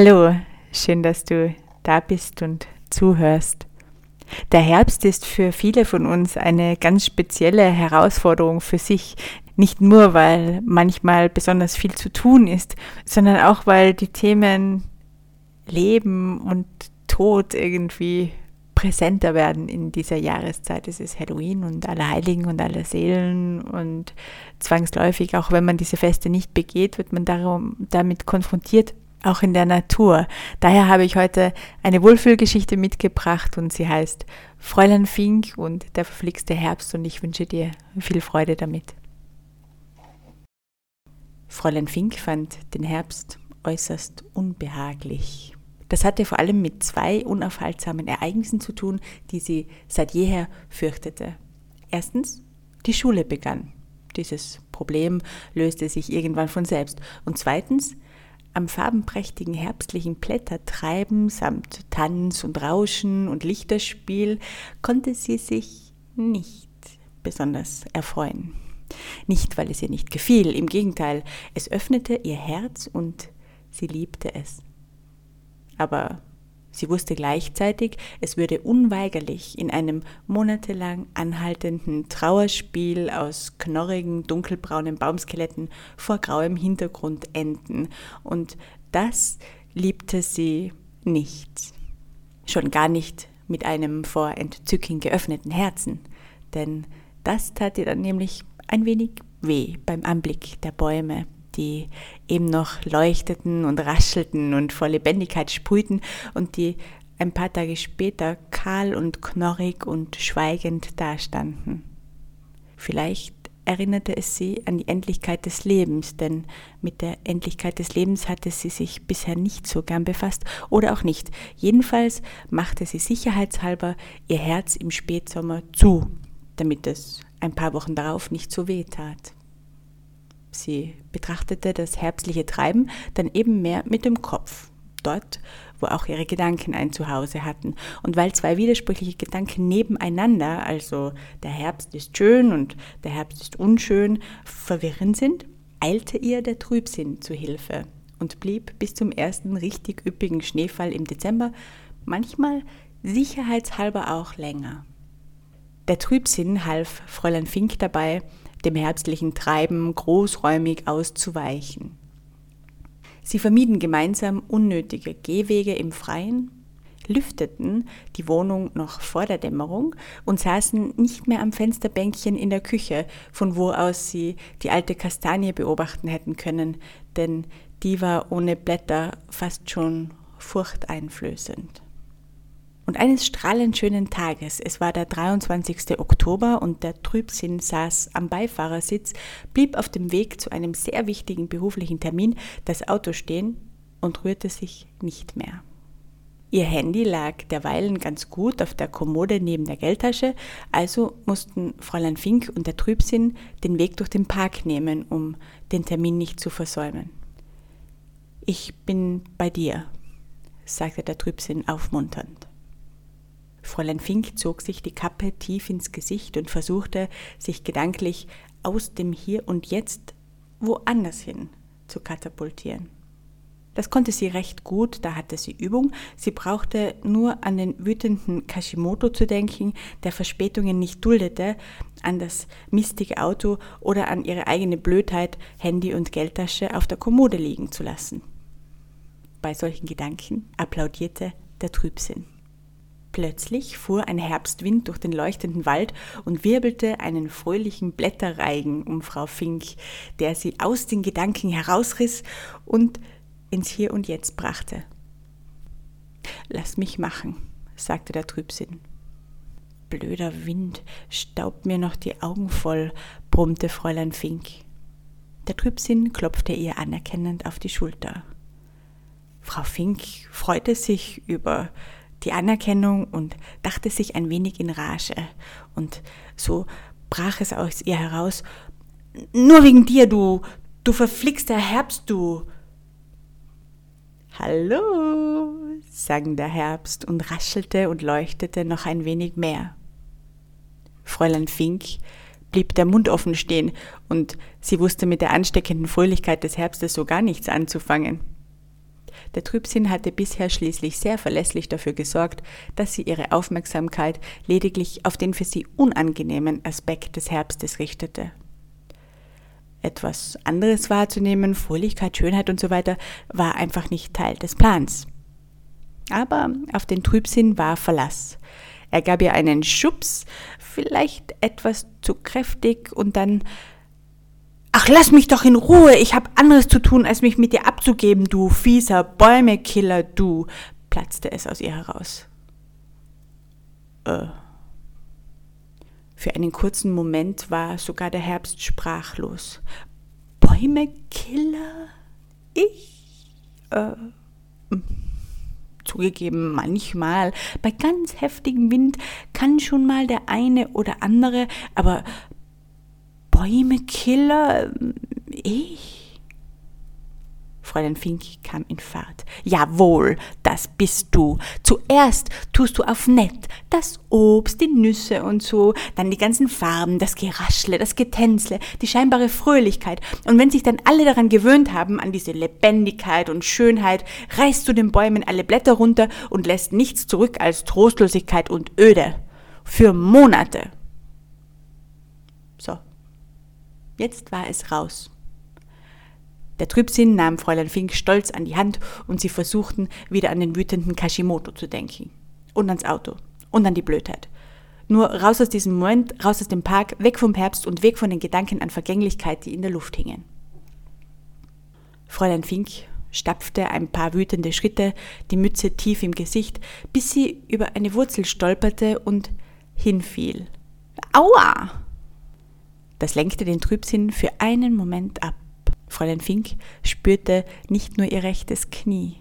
Hallo, schön, dass du da bist und zuhörst. Der Herbst ist für viele von uns eine ganz spezielle Herausforderung für sich. Nicht nur, weil manchmal besonders viel zu tun ist, sondern auch, weil die Themen Leben und Tod irgendwie präsenter werden in dieser Jahreszeit. Es ist Halloween und Allerheiligen und Allerseelen und zwangsläufig, auch wenn man diese Feste nicht begeht, wird man darum, damit konfrontiert, auch in der Natur. Daher habe ich heute eine Wohlfühlgeschichte mitgebracht und sie heißt Fräulein Fink und der verflixte Herbst und ich wünsche dir viel Freude damit. Fräulein Fink fand den Herbst äußerst unbehaglich. Das hatte vor allem mit zwei unaufhaltsamen Ereignissen zu tun, die sie seit jeher fürchtete. Erstens, die Schule begann. Dieses Problem löste sich irgendwann von selbst. Und zweitens, am farbenprächtigen herbstlichen Blättertreiben samt Tanz und Rauschen und Lichterspiel konnte sie sich nicht besonders erfreuen. Nicht, weil es ihr nicht gefiel, im Gegenteil, es öffnete ihr Herz und sie liebte es aber sie wusste gleichzeitig, es würde unweigerlich in einem monatelang anhaltenden Trauerspiel aus knorrigen, dunkelbraunen Baumskeletten vor grauem Hintergrund enden, und das liebte sie nicht. Schon gar nicht mit einem vor Entzücken geöffneten Herzen, denn das tat ihr dann nämlich ein wenig weh beim Anblick der Bäume die eben noch leuchteten und raschelten und vor Lebendigkeit sprühten und die ein paar Tage später kahl und knorrig und schweigend dastanden. Vielleicht erinnerte es sie an die Endlichkeit des Lebens, denn mit der Endlichkeit des Lebens hatte sie sich bisher nicht so gern befasst oder auch nicht. Jedenfalls machte sie sicherheitshalber ihr Herz im Spätsommer zu, damit es ein paar Wochen darauf nicht so weh tat. Sie betrachtete das herbstliche Treiben dann eben mehr mit dem Kopf, dort, wo auch ihre Gedanken ein Zuhause hatten. Und weil zwei widersprüchliche Gedanken nebeneinander, also der Herbst ist schön und der Herbst ist unschön, verwirrend sind, eilte ihr der Trübsinn zu Hilfe und blieb bis zum ersten richtig üppigen Schneefall im Dezember, manchmal sicherheitshalber auch länger. Der Trübsinn half Fräulein Fink dabei, dem herbstlichen Treiben großräumig auszuweichen. Sie vermieden gemeinsam unnötige Gehwege im Freien, lüfteten die Wohnung noch vor der Dämmerung und saßen nicht mehr am Fensterbänkchen in der Küche, von wo aus sie die alte Kastanie beobachten hätten können, denn die war ohne Blätter fast schon furchteinflößend. Und eines strahlend schönen Tages, es war der 23. Oktober und der Trübsinn saß am Beifahrersitz, blieb auf dem Weg zu einem sehr wichtigen beruflichen Termin das Auto stehen und rührte sich nicht mehr. Ihr Handy lag derweilen ganz gut auf der Kommode neben der Geldtasche, also mussten Fräulein Fink und der Trübsinn den Weg durch den Park nehmen, um den Termin nicht zu versäumen. Ich bin bei dir, sagte der Trübsinn aufmunternd. Fräulein Fink zog sich die Kappe tief ins Gesicht und versuchte, sich gedanklich aus dem Hier und Jetzt woanders hin zu katapultieren. Das konnte sie recht gut, da hatte sie Übung. Sie brauchte nur an den wütenden Kashimoto zu denken, der Verspätungen nicht duldete, an das mistige Auto oder an ihre eigene Blödheit, Handy und Geldtasche auf der Kommode liegen zu lassen. Bei solchen Gedanken applaudierte der Trübsinn. Plötzlich fuhr ein Herbstwind durch den leuchtenden Wald und wirbelte einen fröhlichen Blätterreigen um Frau Fink, der sie aus den Gedanken herausriss und ins Hier und Jetzt brachte. Lass mich machen, sagte der Trübsinn. Blöder Wind staubt mir noch die Augen voll, brummte Fräulein Fink. Der Trübsinn klopfte ihr anerkennend auf die Schulter. Frau Fink freute sich über die Anerkennung und dachte sich ein wenig in Rage. Und so brach es aus ihr heraus, nur wegen dir, du, du verflixter Herbst, du. Hallo, sang der Herbst und raschelte und leuchtete noch ein wenig mehr. Fräulein Fink blieb der Mund offen stehen und sie wusste mit der ansteckenden Fröhlichkeit des Herbstes so gar nichts anzufangen. Der Trübsinn hatte bisher schließlich sehr verlässlich dafür gesorgt, dass sie ihre Aufmerksamkeit lediglich auf den für sie unangenehmen Aspekt des Herbstes richtete. Etwas anderes wahrzunehmen, Fröhlichkeit, Schönheit und so weiter, war einfach nicht Teil des Plans. Aber auf den Trübsinn war Verlass. Er gab ihr einen Schubs, vielleicht etwas zu kräftig, und dann Ach, lass mich doch in Ruhe, ich hab anderes zu tun, als mich mit dir abzugeben, du fieser Bäumekiller, du, platzte es aus ihr heraus. Äh. Für einen kurzen Moment war sogar der Herbst sprachlos. Bäumekiller? Ich? Äh. Hm. Zugegeben, manchmal. Bei ganz heftigem Wind kann schon mal der eine oder andere, aber Bäumekiller? Ich? Fräulein Fink kam in Fahrt. Jawohl, das bist du. Zuerst tust du auf nett das Obst, die Nüsse und so, dann die ganzen Farben, das Geraschle, das Getänzle, die scheinbare Fröhlichkeit. Und wenn sich dann alle daran gewöhnt haben, an diese Lebendigkeit und Schönheit, reißt du den Bäumen alle Blätter runter und lässt nichts zurück als Trostlosigkeit und Öde. Für Monate. So, Jetzt war es raus. Der Trübsinn nahm Fräulein Fink stolz an die Hand und sie versuchten, wieder an den wütenden Kashimoto zu denken. Und ans Auto. Und an die Blödheit. Nur raus aus diesem Moment, raus aus dem Park, weg vom Herbst und weg von den Gedanken an Vergänglichkeit, die in der Luft hingen. Fräulein Fink stapfte ein paar wütende Schritte, die Mütze tief im Gesicht, bis sie über eine Wurzel stolperte und hinfiel. Aua! Das lenkte den Trübsinn für einen Moment ab. Fräulein Fink spürte nicht nur ihr rechtes Knie,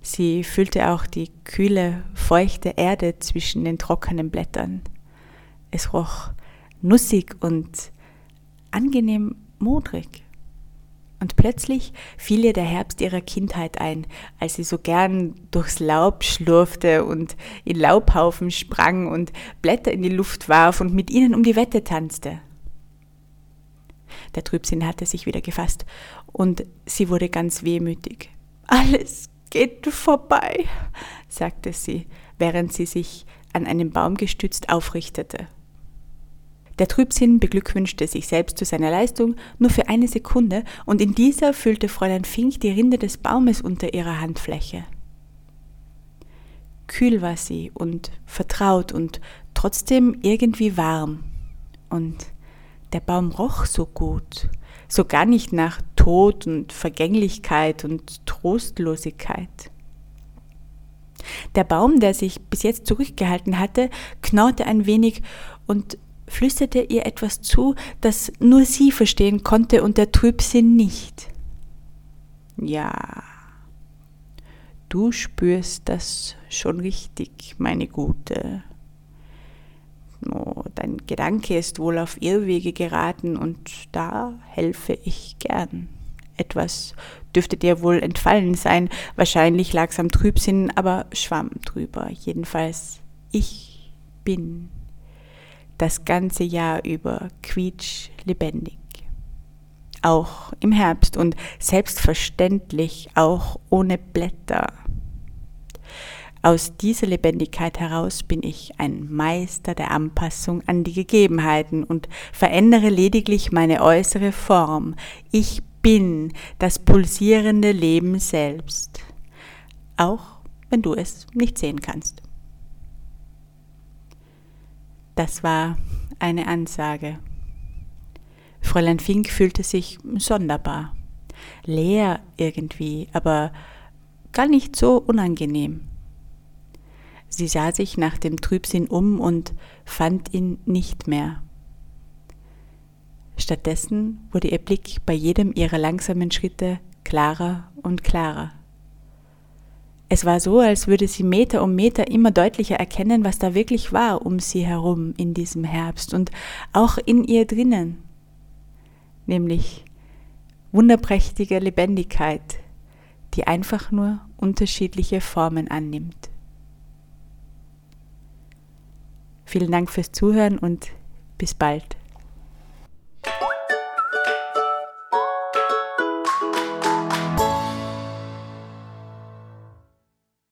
sie fühlte auch die kühle, feuchte Erde zwischen den trockenen Blättern. Es roch nussig und angenehm modrig. Und plötzlich fiel ihr der Herbst ihrer Kindheit ein, als sie so gern durchs Laub schlurfte und in Laubhaufen sprang und Blätter in die Luft warf und mit ihnen um die Wette tanzte. Der Trübsinn hatte sich wieder gefasst und sie wurde ganz wehmütig. Alles geht vorbei, sagte sie, während sie sich an einen Baum gestützt aufrichtete. Der Trübsinn beglückwünschte sich selbst zu seiner Leistung nur für eine Sekunde, und in dieser fühlte Fräulein Fink die Rinde des Baumes unter ihrer Handfläche. Kühl war sie und vertraut und trotzdem irgendwie warm. Und der Baum roch so gut, so gar nicht nach Tod und Vergänglichkeit und Trostlosigkeit. Der Baum, der sich bis jetzt zurückgehalten hatte, knarrte ein wenig und flüsterte ihr etwas zu, das nur sie verstehen konnte und der Trübsinn nicht. Ja, du spürst das schon richtig, meine Gute, Oh, dein Gedanke ist wohl auf Irrwege geraten und da helfe ich gern. Etwas dürfte dir wohl entfallen sein, wahrscheinlich lag's am Trübsinn, aber schwamm drüber. Jedenfalls, ich bin das ganze Jahr über quietsch lebendig. Auch im Herbst und selbstverständlich auch ohne Blätter. Aus dieser Lebendigkeit heraus bin ich ein Meister der Anpassung an die Gegebenheiten und verändere lediglich meine äußere Form. Ich bin das pulsierende Leben selbst, auch wenn du es nicht sehen kannst. Das war eine Ansage. Fräulein Fink fühlte sich sonderbar, leer irgendwie, aber gar nicht so unangenehm. Sie sah sich nach dem Trübsinn um und fand ihn nicht mehr. Stattdessen wurde ihr Blick bei jedem ihrer langsamen Schritte klarer und klarer. Es war so, als würde sie Meter um Meter immer deutlicher erkennen, was da wirklich war um sie herum in diesem Herbst und auch in ihr drinnen, nämlich wunderprächtige Lebendigkeit, die einfach nur unterschiedliche Formen annimmt. Vielen Dank fürs Zuhören und bis bald.